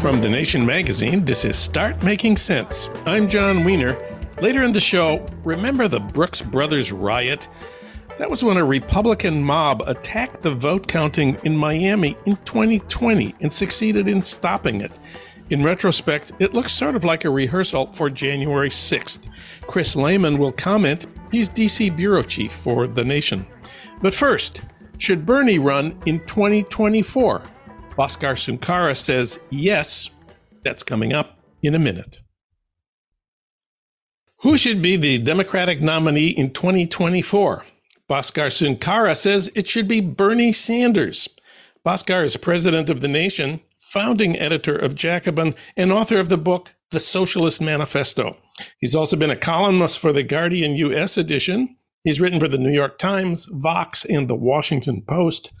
From The Nation magazine, this is Start Making Sense. I'm Jon Wiener. Later in the show, remember the Brooks Brothers riot? That was when a Republican mob attacked the vote counting in Miami in 2020 and succeeded in stopping it. In retrospect, it looks sort of like a rehearsal for January 6th. Chris Lehmann will comment. He's DC bureau chief for The Nation. But first, should Bernie run in 2024? Bhaskar Sunkara says yes. That's coming up in a minute. Who should be the Democratic nominee in 2024? Bhaskar Sunkara says it should be Bernie Sanders. Bhaskar is president of The Nation, founding editor of Jacobin, and author of the book The Socialist Manifesto. He's also been a columnist for The Guardian US edition. He's written for The New York Times, Vox, and The Washington Post.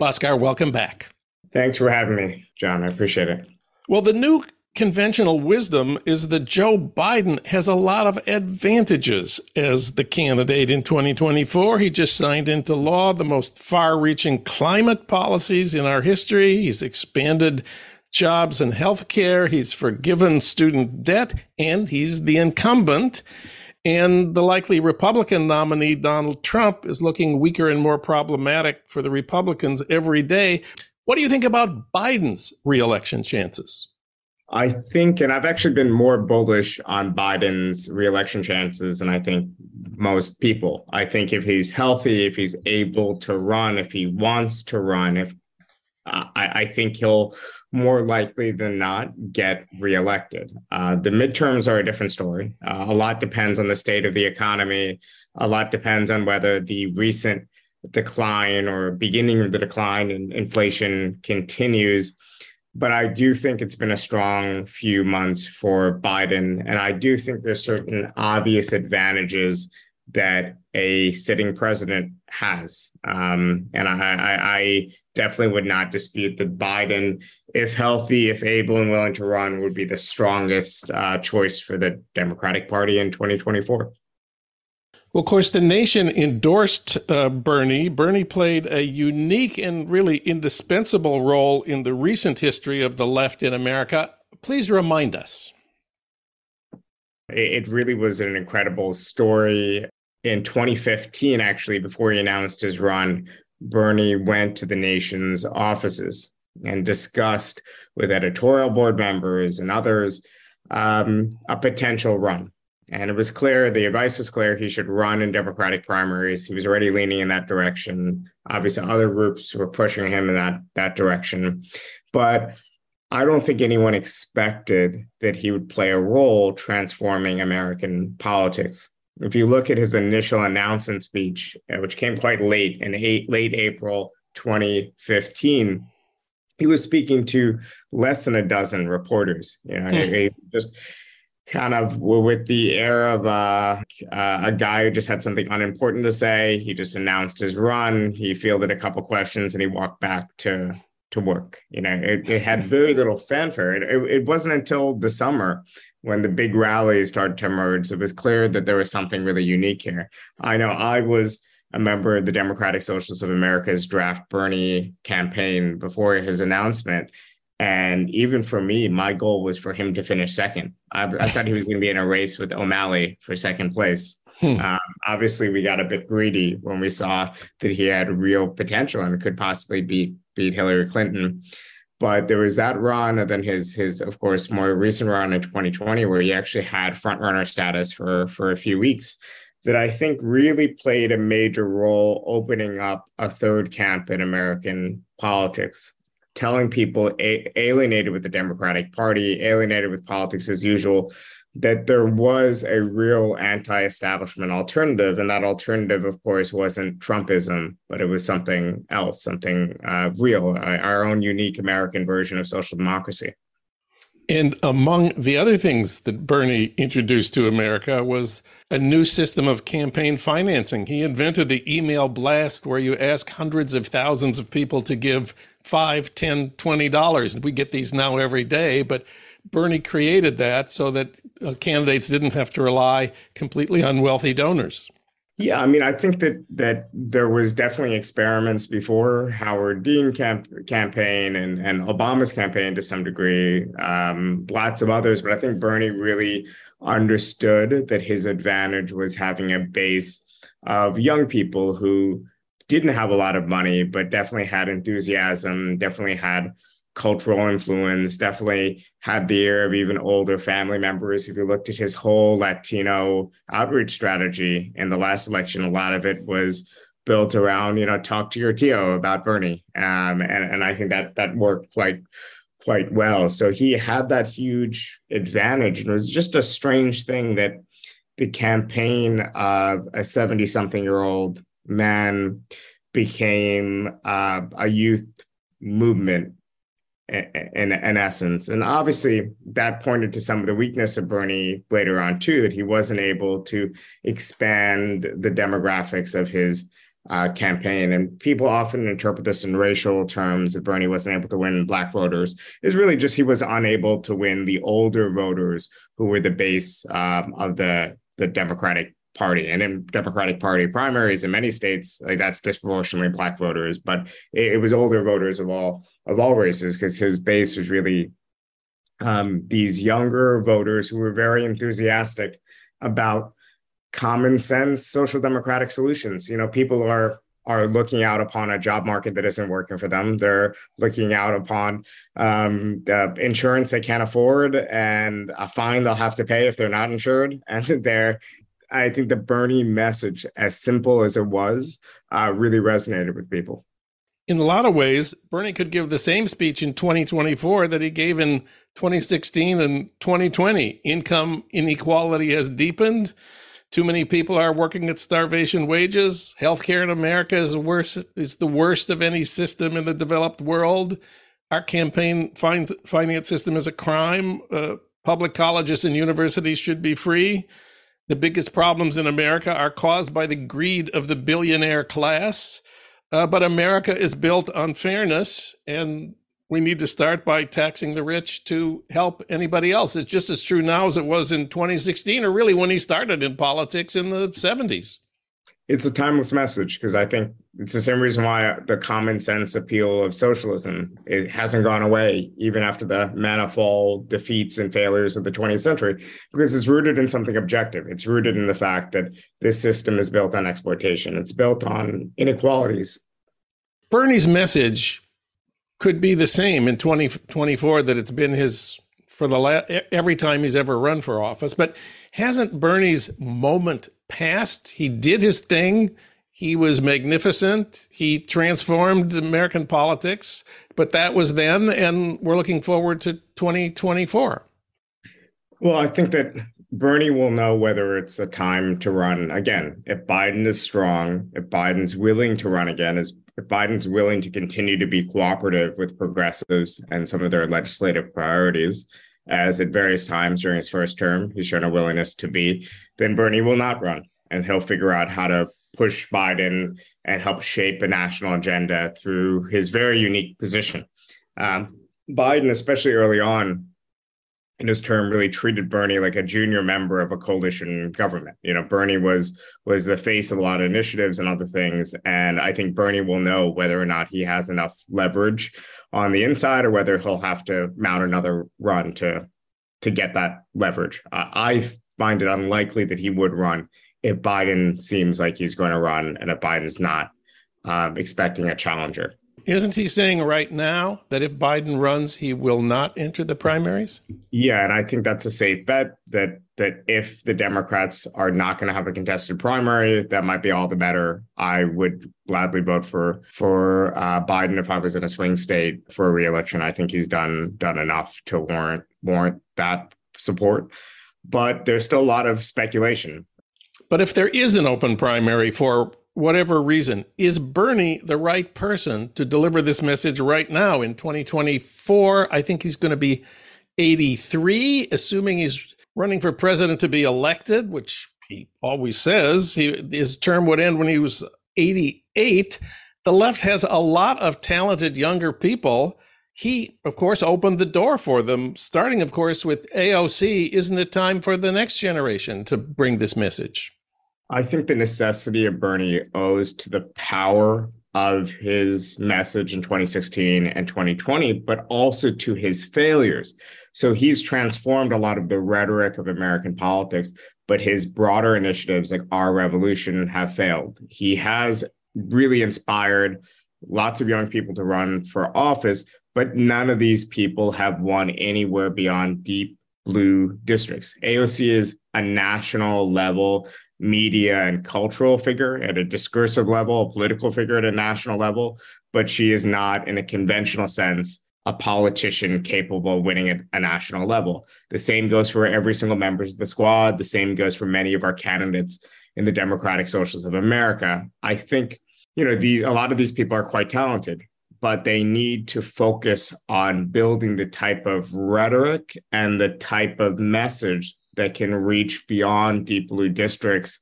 Bhaskar, welcome back. Thanks for having me, John. I appreciate it. Well, the new conventional wisdom is that Joe Biden has a lot of advantages as the candidate in 2024. He just signed into law the most far reaching climate policies in our history. He's expanded jobs and health care. He's forgiven student debt, and he's the incumbent. And the likely Republican nominee, Donald Trump, is looking weaker and more problematic for the Republicans every day. What do you think about Biden's reelection chances? I think, and I've actually been more bullish on Biden's reelection chances than I think most people. I think if he's healthy, if he's able to run, if he wants to run, if I, I, think he'll more likely than not get reelected. Uh, the midterms are a different story. Uh, a lot depends on the state of the economy. A lot depends on whether the recent decline or beginning of the decline in inflation continues. But I do think it's been a strong few months for Biden. And I do think there's certain obvious advantages that a sitting president has. Um, and I, I, I, definitely would not dispute that Biden, if healthy, if able and willing to run, would be the strongest uh, choice for the Democratic Party in 2024. Well, of course, the nation endorsed uh, Bernie. Bernie played a unique and really indispensable role in the recent history of the left in America. Please remind us. It really was an incredible story. In 2015, actually, before he announced his run, Bernie went to the nation's offices and discussed with editorial board members and others um, a potential run and it was clear, the advice was clear, he should run in Democratic primaries. He was already leaning in that direction. Obviously, other groups were pushing him in that, that direction. But I don't think anyone expected that he would play a role transforming American politics. If you look at his initial announcement speech, uh, which came quite late in eight, late April 2015, he was speaking to less than a dozen reporters. You know, mm. he just kind of with the air of uh, uh, a guy who just had something unimportant to say. He just announced his run. He fielded a couple questions and he walked back to to work. You know, it, it had very little fanfare. It, it, it, wasn't until the summer when the big rallies started to emerge. It was clear that there was something really unique here. I know I was a member of the Democratic Socialists of America's draft Bernie campaign before his announcement. And even for me, my goal was for him to finish second. I, I thought he was going to be in a race with O'Malley for second place. Hmm. Um, obviously, we got a bit greedy when we saw that he had real potential and could possibly beat beat Hillary Clinton. But there was that run, and then his his of course more recent run in 2020, where he actually had front runner status for for a few weeks. That I think really played a major role opening up a third camp in American politics telling people a- alienated with the Democratic Party, alienated with politics as usual, that there was a real anti-establishment alternative, and that alternative, of course, wasn't Trumpism, but it was something else, something uh, real, uh, our own unique American version of social democracy. And among the other things that Bernie introduced to America was a new system of campaign financing. He invented the email blast where you ask hundreds of thousands of people to give five, ten, twenty dollars. We get these now every day, but Bernie created that so that uh, candidates didn't have to rely completely on wealthy donors. Yeah, I mean, I think that that there was definitely experiments before Howard Dean camp, campaign and and Obama's campaign to some degree, um, lots of others. But I think Bernie really understood that his advantage was having a base of young people who didn't have a lot of money, but definitely had enthusiasm, definitely had cultural influence, definitely had the ear of even older family members. If you looked at his whole Latino outreach strategy in the last election, a lot of it was built around, you know, talk to your Tio about Bernie. Um, and, and I think that that worked quite quite well. So he had that huge advantage. And it was just a strange thing that the campaign of a 70 something year old man became uh, a youth movement in, in essence. And obviously, that pointed to some of the weakness of Bernie later on, too, that he wasn't able to expand the demographics of his uh, campaign. And people often interpret this in racial terms that Bernie wasn't able to win black voters. It's really just he was unable to win the older voters who were the base um, of the, the Democratic party and in democratic party primaries in many states like that's disproportionately black voters but it, it was older voters of all of all races because his base was really um, these younger voters who were very enthusiastic about common sense social democratic solutions you know people are are looking out upon a job market that isn't working for them. They're looking out upon um, the insurance they can't afford and a fine they'll have to pay if they're not insured. And they're I think the Bernie message, as simple as it was, uh, really resonated with people. In a lot of ways, Bernie could give the same speech in 2024 that he gave in 2016 and 2020. Income inequality has deepened. Too many people are working at starvation wages. Healthcare in America is worse is the worst of any system in the developed world. Our campaign finds finance system is a crime. Uh, public colleges and universities should be free. The biggest problems in America are caused by the greed of the billionaire class. Uh, but America is built on fairness, and we need to start by taxing the rich to help anybody else. It's just as true now as it was in 2016, or really when he started in politics in the 70s it's a timeless message because I think it's the same reason why the common sense appeal of socialism it hasn't gone away even after the manifold defeats and failures of the 20th century because it's rooted in something objective. It's rooted in the fact that this system is built on exploitation. It's built on inequalities. Bernie's message could be the same in 2024 that it's been his for the last every time he's ever run for office, but hasn't Bernie's moment passed? He did his thing. He was magnificent. He transformed American politics, but that was then, and we're looking forward to 2024. Well, I think that Bernie will know whether it's a time to run again. If Biden is strong, if Biden's willing to run again, is if Biden's willing to continue to be cooperative with progressives and some of their legislative priorities, as at various times during his first term he's shown a willingness to be, then Bernie will not run and he'll figure out how to push Biden and help shape a national agenda through his very unique position. Um, Biden, especially early on in his term, really treated Bernie like a junior member of a coalition government. You know, Bernie was was the face of a lot of initiatives and other things, and I think Bernie will know whether or not he has enough leverage on the inside or whether he'll have to mount another run to to get that leverage. Uh, I find it unlikely that he would run if Biden seems like he's going to run and if Biden's not um, expecting a challenger. Isn't he saying right now that if Biden runs, he will not enter the primaries? Yeah, and I think that's a safe bet that that if the Democrats are not going to have a contested primary, that might be all the better. I would gladly vote for for uh, Biden if I was in a swing state for a reelection. I think he's done done enough to warrant warrant that support. But there's still a lot of speculation. But if there is an open primary for whatever reason, is Bernie the right person to deliver this message right now in 2024? I think he's going to be 83, assuming he's running for president to be elected, which he always says. He, his term would end when he was 88. The left has a lot of talented younger people. He, of course, opened the door for them, starting, of course, with AOC. Isn't it time for the next generation to bring this message? I think the necessity of Bernie owes to the power of his message in 2016 and 2020, but also to his failures. So he's transformed a lot of the rhetoric of American politics, but his broader initiatives like Our Revolution have failed. He has really inspired lots of young people to run for office, but none of these people have won anywhere beyond deep blue districts. AOC is a national level media and cultural figure at a discursive level, a political figure at a national level, but she is not, in a conventional sense, a politician capable of winning at a national level. The same goes for every single member of the squad. The same goes for many of our candidates in the Democratic Socialists of America. I think, you know, these a lot of these people are quite talented, but they need to focus on building the type of rhetoric and the type of message that can reach beyond deep blue districts.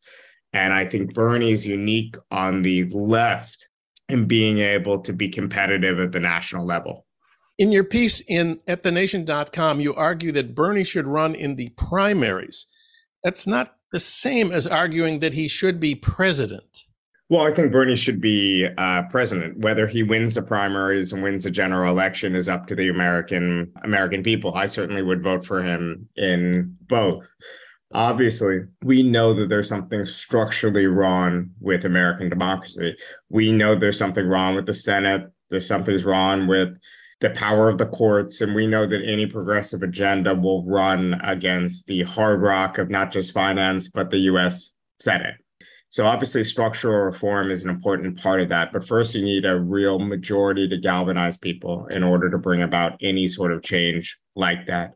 And I think Bernie's unique on the left in being able to be competitive at the national level. In your piece in at thenation.com, you argue that Bernie should run in the primaries. That's not the same as arguing that he should be president. Well, I think Bernie should be uh, president. Whether he wins the primaries and wins the general election is up to the American American people. I certainly would vote for him in both. Obviously, we know that there's something structurally wrong with American democracy. We know there's something wrong with the Senate. There's something wrong with the power of the courts. And we know that any progressive agenda will run against the hard rock of not just finance, but the US Senate. So obviously, structural reform is an important part of that. But first, you need a real majority to galvanize people in order to bring about any sort of change like that.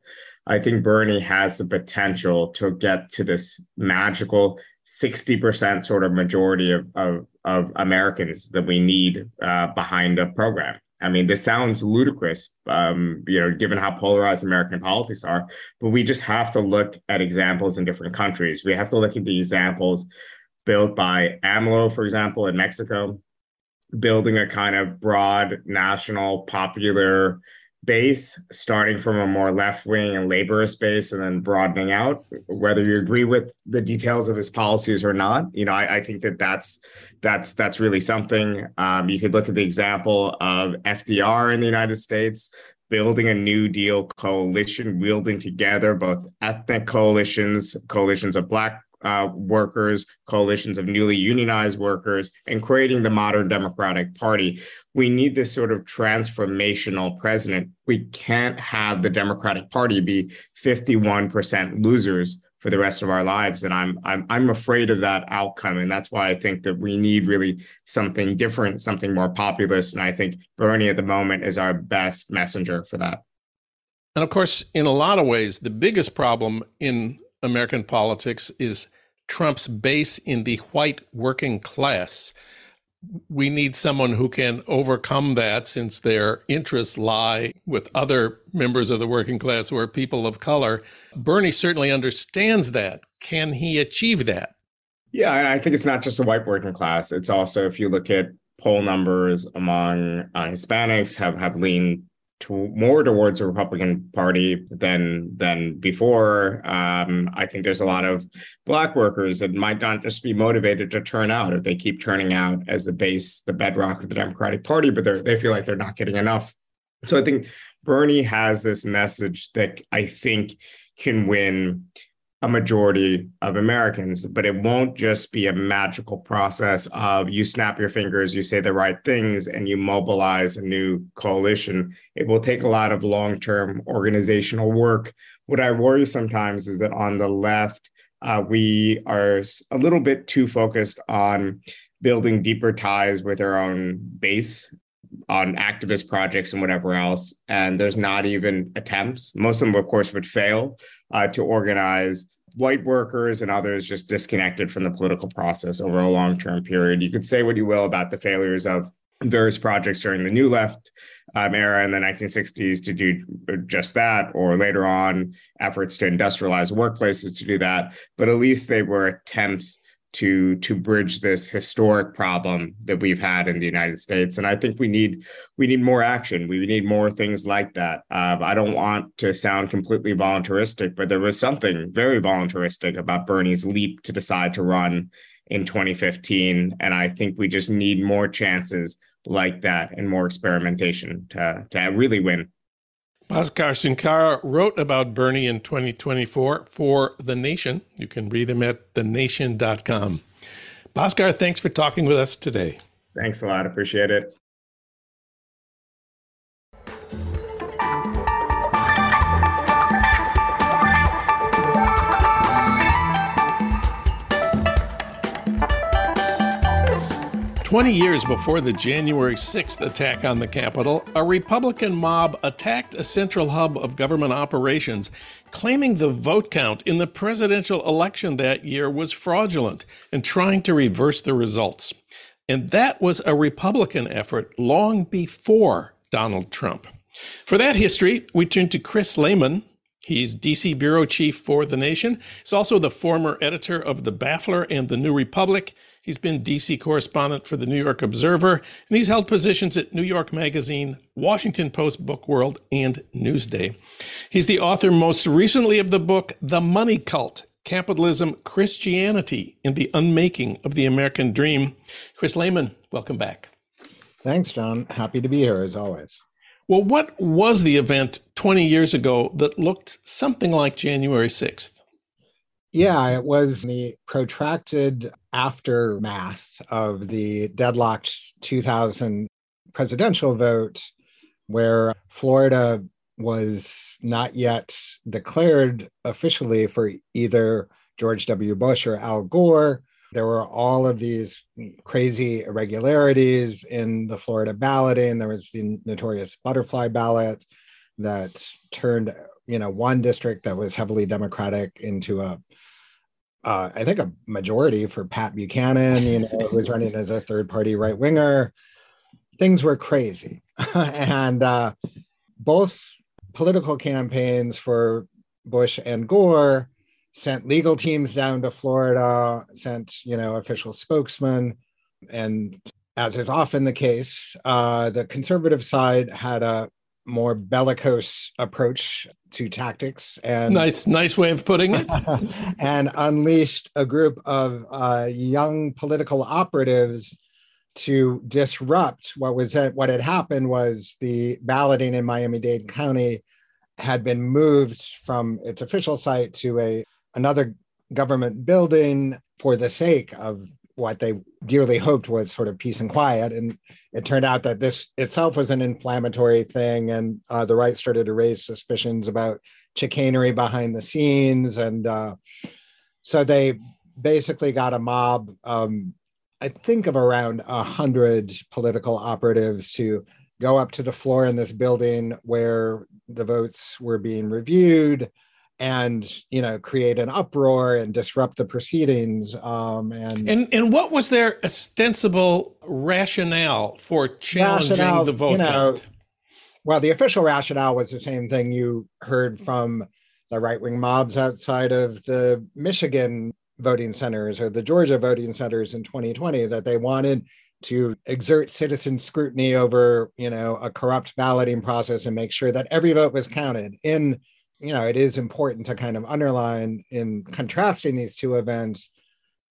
I think Bernie has the potential to get to this magical 60% sort of majority of, of, of Americans that we need uh, behind a program. I mean, this sounds ludicrous, um, you know, given how polarized American politics are, but we just have to look at examples in different countries. We have to look at the examples built by AMLO, for example, in Mexico, building a kind of broad national popular base, starting from a more left wing and laborist base and then broadening out. Whether you agree with the details of his policies or not, you know, I, I think that that's that's that's really something. Um, you could look at the example of FDR in the United States. Building a New Deal coalition, wielding together both ethnic coalitions, coalitions of Black uh, workers, coalitions of newly unionized workers, and creating the modern Democratic Party. We need this sort of transformational president. We can't have the Democratic Party be 51% losers for the rest of our lives. And I'm I'm I'm afraid of that outcome. And that's why I think that we need really something different, something more populist. And I think Bernie at the moment is our best messenger for that. And of course, in a lot of ways, the biggest problem in American politics is Trump's base in the white working class. We need someone who can overcome that since their interests lie with other members of the working class who are people of color. Bernie certainly understands that. Can he achieve that? Yeah, I think it's not just a white working class. It's also, if you look at poll numbers among uh, Hispanics, have have leaned to more towards the Republican Party than than before. Um, I think there's a lot of black workers that might not just be motivated to turn out if they keep turning out as the base, the bedrock of the Democratic Party, but they they feel like they're not getting enough. So I think Bernie has this message that I think can win a majority of Americans, but it won't just be a magical process of you snap your fingers, you say the right things, and you mobilize a new coalition. It will take a lot of long term organizational work. What I worry sometimes is that on the left, uh, we are a little bit too focused on building deeper ties with our own base on activist projects and whatever else. And there's not even attempts. Most of them, of course, would fail uh, to organize white workers and others just disconnected from the political process over a long term period. You could say what you will about the failures of various projects during the New Left um, era in the 1960s to do just that, or later on, efforts to industrialize workplaces to do that. But at least they were attempts to to bridge this historic problem that we've had in the United States. And I think we need we need more action. We need more things like that. Uh, I don't want to sound completely voluntaristic, but there was something very voluntaristic about Bernie's leap to decide to run in 2015. And I think we just need more chances like that and more experimentation to, to really win. Bhaskar Sunkara wrote about Bernie in 2024 for The Nation. You can read him at thenation.com. Bhaskar, thanks for talking with us today. Thanks a lot. Appreciate it. 20 years before the January 6th attack on the Capitol, a Republican mob attacked a central hub of government operations, claiming the vote count in the presidential election that year was fraudulent and trying to reverse the results. And that was a Republican effort long before Donald Trump. For that history, we turn to Chris Lehmann. He's DC Bureau Chief for The Nation. He's also the former editor of The Baffler and The New Republic. He's been DC correspondent for the New York Observer, and he's held positions at New York Magazine, Washington Post Book World, and Newsday. He's the author most recently of the book, The Money Cult Capitalism, Christianity, and the Unmaking of the American Dream. Chris Lehmann, welcome back. Thanks, John. Happy to be here as always. Well, what was the event 20 years ago that looked something like January 6th? Yeah, it was the protracted aftermath of the deadlocked 2000 presidential vote, where Florida was not yet declared officially for either George W. Bush or Al Gore. There were all of these crazy irregularities in the Florida balloting. There was the notorious butterfly ballot that turned, you know, one district that was heavily Democratic into a uh, I think a majority for Pat Buchanan, you know, was running as a third party right winger. Things were crazy. and uh, both political campaigns for Bush and Gore sent legal teams down to Florida, sent, you know, official spokesmen. And as is often the case, uh, the conservative side had a more bellicose approach to tactics and nice nice way of putting it. and unleashed a group of uh, young political operatives to disrupt what was what had happened was the balloting in Miami-Dade County had been moved from its official site to a another government building for the sake of what they dearly hoped was sort of peace and quiet. And it turned out that this itself was an inflammatory thing. And uh, the right started to raise suspicions about chicanery behind the scenes. And uh, so they basically got a mob, um, I think of around a hundred political operatives to go up to the floor in this building where the votes were being reviewed and you know create an uproar and disrupt the proceedings um, and and and what was their ostensible rationale for challenging rationale, the vote you know, count? well the official rationale was the same thing you heard from the right-wing mobs outside of the michigan voting centers or the georgia voting centers in 2020 that they wanted to exert citizen scrutiny over you know a corrupt balloting process and make sure that every vote was counted in you know, it is important to kind of underline in contrasting these two events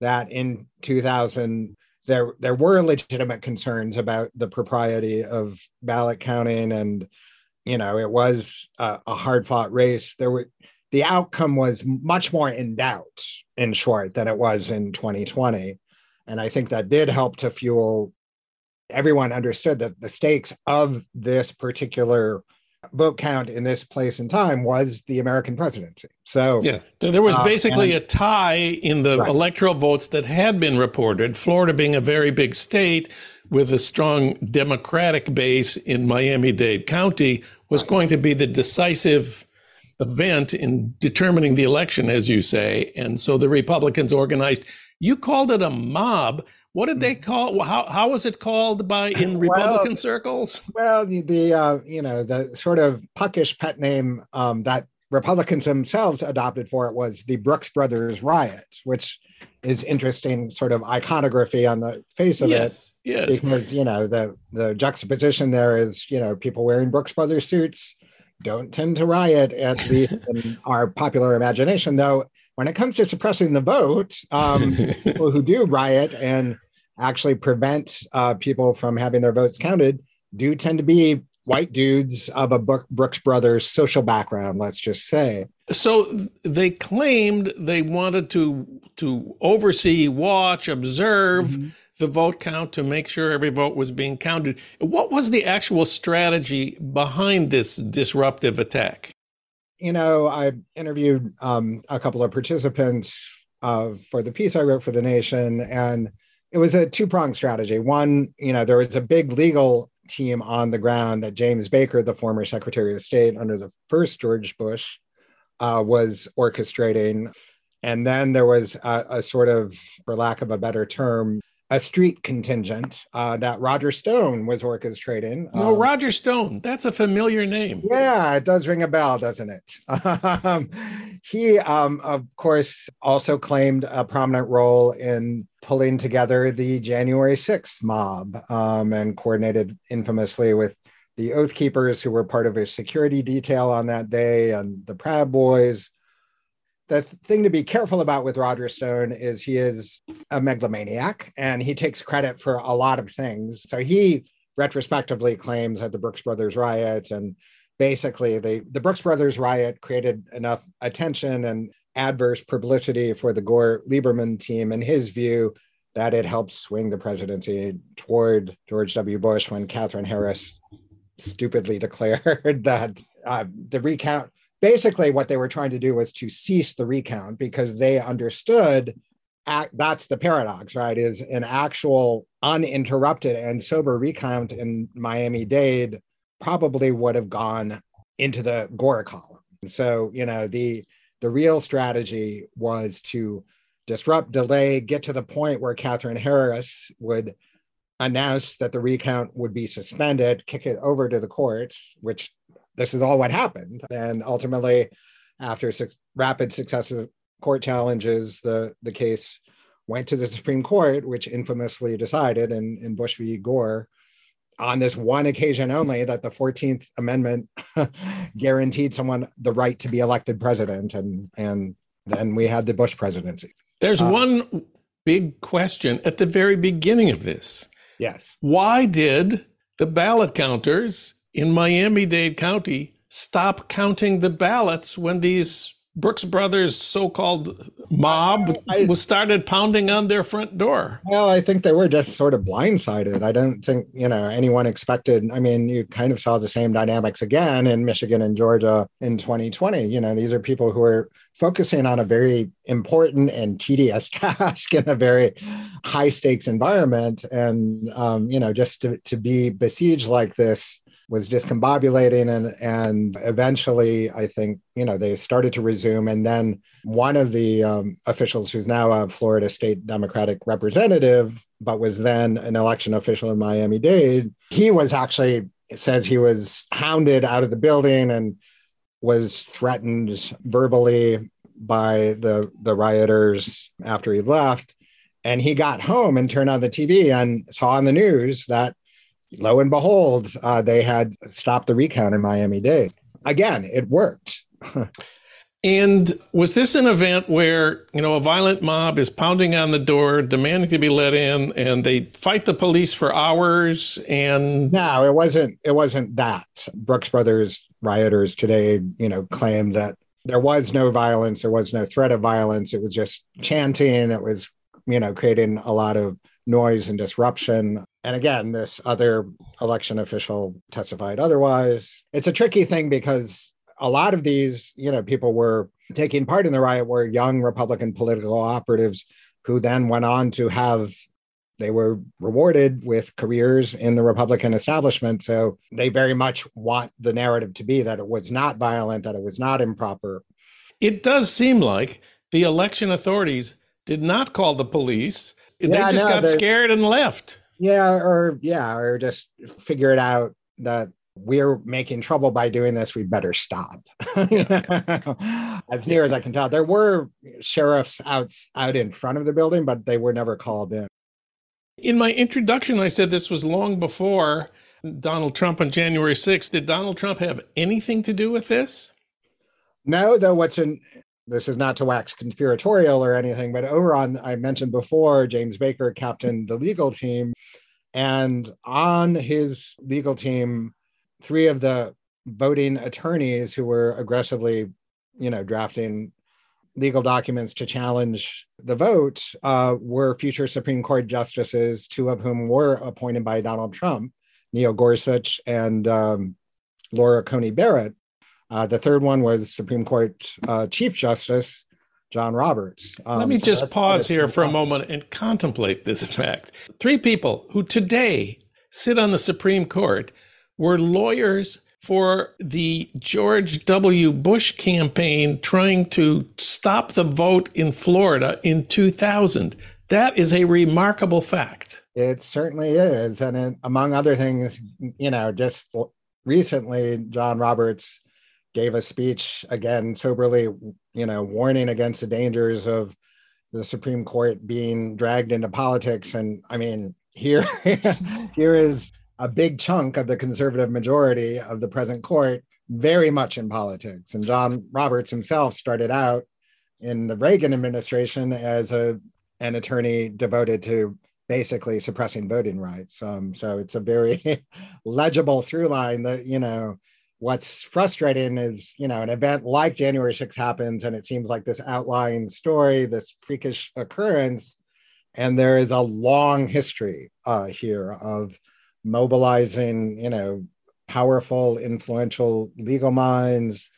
that in 2000 there there were legitimate concerns about the propriety of ballot counting and you know it was a, a hard fought race. There were the outcome was much more in doubt in short than it was in 2020 and i think that did help to fuel everyone understood that the stakes of this particular vote count in this place and time was the American presidency. So yeah, there was uh, basically uh, and, a tie in the right. electoral votes that had been reported. Florida being a very big state with a strong Democratic base in Miami-Dade County was right. going to be the decisive event in determining the election, as you say. And so the Republicans organized. You called it a mob. What did they mm. call? How how was it called by in Republican well, circles? Well, the, uh, you know the sort of puckish pet name um, that Republicans themselves adopted for it was the Brooks Brothers riot, which is interesting sort of iconography on the face of yes, it. Yes, because you know the the juxtaposition there is you know people wearing Brooks Brothers suits don't tend to riot at the in our popular imagination, though when it comes to suppressing the vote, um, people who do riot and actually prevent uh, people from having their votes counted do tend to be white dudes of a Brooks Brothers social background, let's just say. So they claimed they wanted to to oversee, watch, observe mm-hmm. the vote count to make sure every vote was being counted. What was the actual strategy behind this disruptive attack? You know, I interviewed um, a couple of participants uh, for the piece I wrote for the Nation, and it was a two pronged strategy. One, you know, there was a big legal team on the ground that James Baker, the former Secretary of State under the first George Bush, uh, was orchestrating. And then there was a, a, sort of, for lack of a better term, a street contingent uh, that Roger Stone was orchestrating. No, um, Roger Stone. That's a familiar name. Yeah, it does ring a bell, doesn't it? um, he, um, of course, also claimed a prominent role in pulling together the January 6th mob um, and coordinated infamously with the Oath Keepers, who were part of a security detail on that day, and the Proud Boys the thing to be careful about with Roger Stone is he is a megalomaniac and he takes credit for a lot of things. So he retrospectively claims that the Brooks Brothers riot and basically the, the Brooks Brothers riot created enough attention and adverse publicity for the Gore Lieberman team, in his view, that it helped swing the presidency toward George W. Bush when Katherine Harris stupidly declared that uh, the recount basically what they were trying to do was to cease the recount because they understood that's the paradox right is an actual uninterrupted and sober recount in miami-dade probably would have gone into the gore column. So you know the the real strategy was to disrupt delay get to the point where katherine harris would announce that the recount would be suspended kick it over to the courts which this is all what happened. And ultimately, after su- rapid successive court challenges, the, the case went to the Supreme Court, which infamously decided in, in Bush v. Gore on this one occasion only that the 14th Amendment guaranteed someone the right to be elected president. And, and then we had the Bush presidency. There's uh, one big question at the very beginning of this. Yes. Why did the ballot counters in Miami Dade County stop counting the ballots when these Brooks Brothers so-called mob I, I, was started pounding on their front door. Well, I think they were just sort of blindsided. I don't think you know anyone expected. I mean, you kind of saw the same dynamics again in Michigan and Georgia in 2020. You know, these are people who are focusing on a very important and tedious task in a very high stakes environment, and um, you know, just to, to be besieged like this was discombobulating and and eventually I think you know they started to resume. And then one of the um, officials who's now a Florida state Democratic representative but was then an election official in Miami Dade he was actually says he was hounded out of the building and was threatened verbally by the the rioters after he left. And he got home and turned on the TV and saw on the news that lo and behold, uh, they had stopped the recount in Miami Dade. Again, it worked. and was this an event where, you know, a violent mob is pounding on the door, demanding to be let in, and they fight the police for hours and No, it wasn't it wasn't that. Brooks Brothers rioters today, you know, claimed that there was no violence, there was no threat of violence. It was just chanting, it was, you know, creating a lot of noise and disruption. And again, this other election official testified otherwise. It's a tricky thing because a lot of these, you know, people were taking part in the riot were young Republican political operatives who then went on to have they were rewarded with careers in the Republican establishment. So they very much want the narrative to be that it was not violent, that it was not improper. It does seem like the election authorities did not call the police they just no, got scared and left. Yeah, or yeah, or just figure it out that we're making trouble by doing this. We better stop. as near as I can tell, there were sheriffs out out in front of the building, but they were never called in. In my introduction, I said this was long before Donald Trump on January 6th. Did Donald Trump have anything to do with this? No, though. What's in this is not to wax conspiratorial or anything, but over on, I mentioned before, James Baker captained the legal team. And on his legal team, three of the voting attorneys who were aggressively, you know, drafting legal documents to challenge the vote uh, were future Supreme Court justices, two of whom were appointed by Donald Trump, Neil Gorsuch and um, Laura Coney Barrett. Uh, the third one was Supreme Court uh, Chief Justice John Roberts. Um, Let me so just pause here for a moment and contemplate this fact. Three people who today sit on the Supreme Court were lawyers for the George W. Bush campaign trying to stop the vote in Florida in 2000. That is a remarkable fact. It certainly is. And it, among other things, you know, just recently, John Roberts gave a speech again soberly you know warning against the dangers of the supreme court being dragged into politics. And i mean here here is a big chunk of the conservative majority of the present court very much in politics. And john roberts himself started out in the reagan administration as a an attorney devoted to basically suppressing voting rights. Um, so it's a very legible through line that you know what's frustrating is you know an event like january 6th happens and it seems like this outlying story this freakish occurrence and there is a long history uh, here of mobilizing you know powerful influential legal minds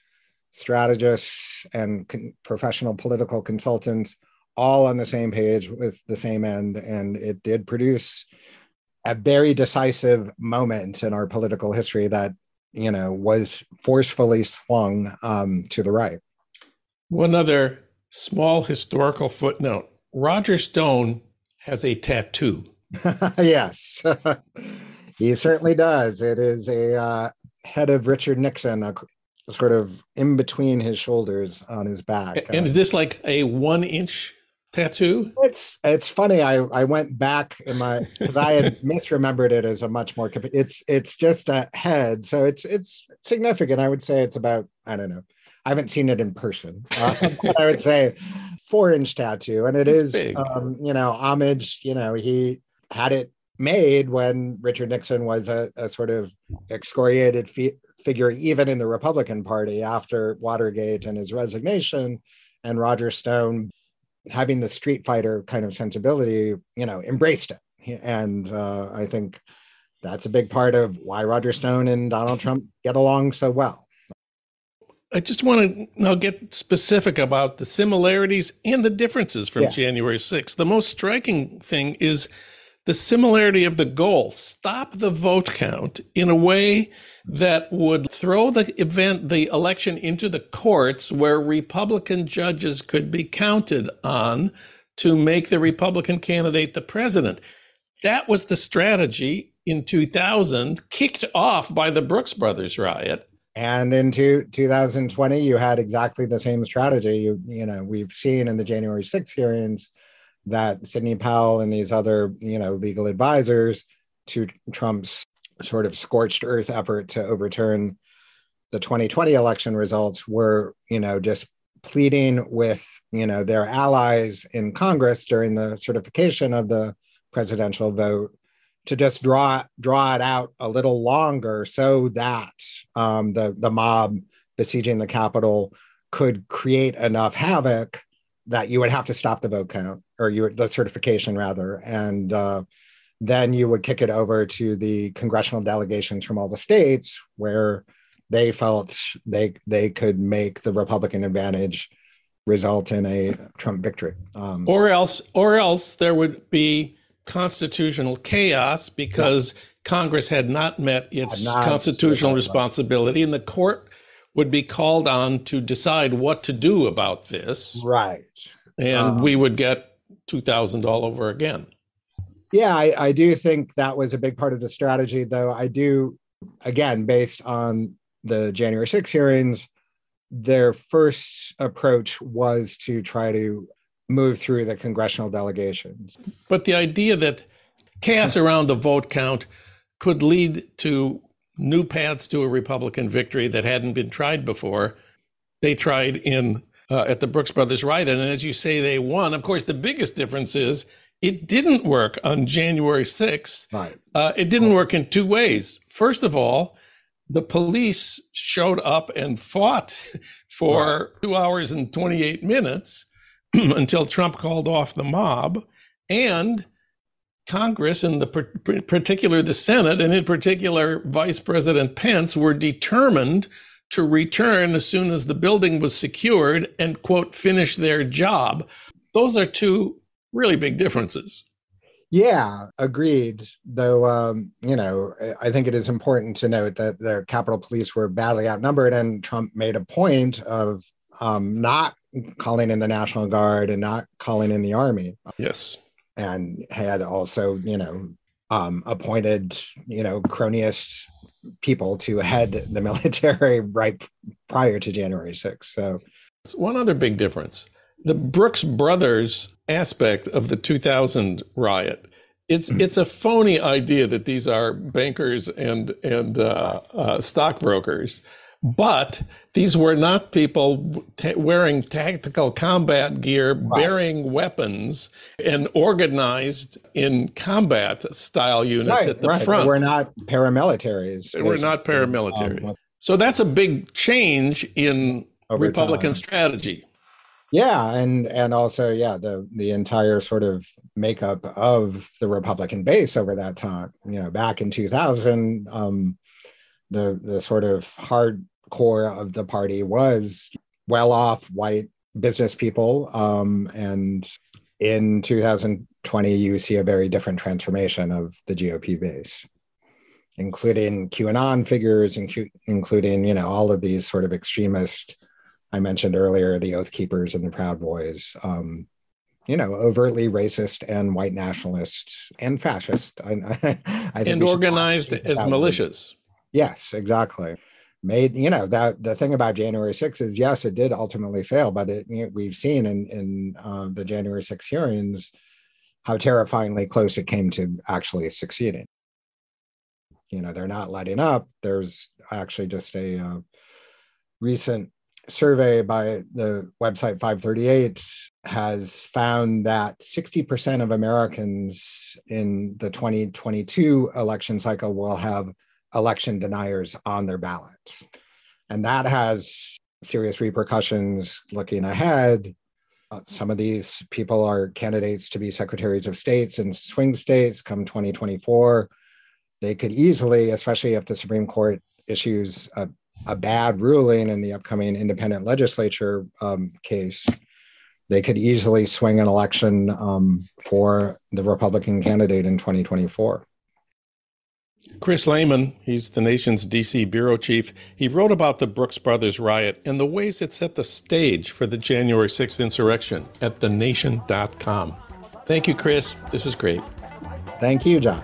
strategists and con- professional political consultants all on the same page with the same end and it did produce a very decisive moment in our political history that you know, was forcefully swung um, to the right. One other small historical footnote Roger Stone has a tattoo. yes, he certainly does. It is a uh, head of Richard Nixon, a, sort of in between his shoulders on his back. And uh, is this like a one inch tattoo? It's it's funny. I I went back in my because I had misremembered it as a much more. It's it's just a head, so it's it's significant. I would say it's about I don't know. I haven't seen it in person. Uh, I would say four inch tattoo, and it is um, you know homage. You know he had it made when Richard Nixon was a, a sort of excoriated fi- figure, even in the Republican Party after Watergate and his resignation. And Roger Stone having the street fighter kind of sensibility, you know, embraced it. And uh, I think that's a big part of why Roger Stone and Donald Trump get along so well. I just want to now get specific about the similarities and the differences from yeah. January 6th. The most striking thing is the similarity of the goal stop the vote count in a way that would throw the event, the election into the courts where Republican judges could be counted on to make the Republican candidate the president. That was the strategy in 2000, kicked off by the Brooks Brothers riot. And in two, 2020, you had exactly the same strategy. You, you know, we've seen in the January 6 hearings that Sidney Powell and these other, you know, legal advisors to Trump's sort of scorched earth effort to overturn the 2020 election results were, you know, just pleading with, you know, their allies in Congress during the certification of the presidential vote to just draw draw it out a little longer so that um, the the mob besieging the Capitol could create enough havoc that you would have to stop the vote count or you the certification rather. And uh, then you would kick it over to the congressional delegations from all the states where they felt they they could make the Republican advantage result in a Trump victory. Um, or else, or else there would be constitutional chaos because yeah. Congress had not met its not constitutional responsibility, and the court would be called on to decide what to do about this. Right, and um, we would get two thousand all over again. Yeah, I, I do think that was a big part of the strategy, though. I do, again, based on the January 6 hearings, their first approach was to try to move through the congressional delegations. But the idea that chaos around the vote count could lead to new paths to a Republican victory that hadn't been tried before, they tried in uh, at the Brooks Brothers riot. And as you say, they won. Of course, the biggest difference is it didn't work on January 6th. Right. Uh, it didn't work in two ways. First of all, the police showed up and fought for right. two hours and 28 minutes until Trump called off the mob. And Congress, and the particular the Senate, and in particular Vice President Pence, were determined to return as soon as the building was secured and quote finish their job. Those are two really big differences. Yeah, agreed. Though, um, you know, I think it is important to note that the Capitol Police were badly outnumbered, and Trump made a point of um, not calling in the National Guard and not calling in the Army. Yes. And had also, you know, um, appointed, you know, cronyist people to head the military right prior to January 6th. So, one other big difference the Brooks Brothers aspect of the 2000 riot. It's mm-hmm. it's a phony idea that these are bankers and and uh, uh, stockbrokers, but these were not people t- wearing tactical combat gear, right. bearing weapons, and organized in combat style units right, at the right. front. We're not paramilitaries. They were not paramilitary. Um, so that's a big change in Republican time. strategy yeah and and also yeah the the entire sort of makeup of the republican base over that time you know back in 2000 um the the sort of hard core of the party was well off white business people um and in 2020 you see a very different transformation of the gop base including qanon figures including you know all of these sort of extremist I mentioned earlier, the Oath Keepers and the Proud Boys, um, you know, overtly racist and white nationalists and fascist. I, I and organized as militias. Yes, exactly. Made you know that the thing about January 6th is yes, it did ultimately fail, but it, you know, we've seen in in uh, the January 6th hearings how terrifyingly close it came to actually succeeding. You know, they're not letting up. There's actually just a uh, recent survey by the website 538 has found that 60% of Americans in the 2022 election cycle will have election deniers on their ballots. And that has serious repercussions looking ahead. Some of these people are candidates to be secretaries of states in swing states come 2024. They could easily, especially if the Supreme Court issues a a bad ruling in the upcoming independent legislature um, case, they could easily swing an election um, for the Republican candidate in 2024. Chris Lehmann, he's the nation's DC bureau chief. He wrote about the Brooks Brothers riot and the ways it set the stage for the January 6th insurrection at thenation.com. Thank you, Chris. This was great. Thank you, Jon.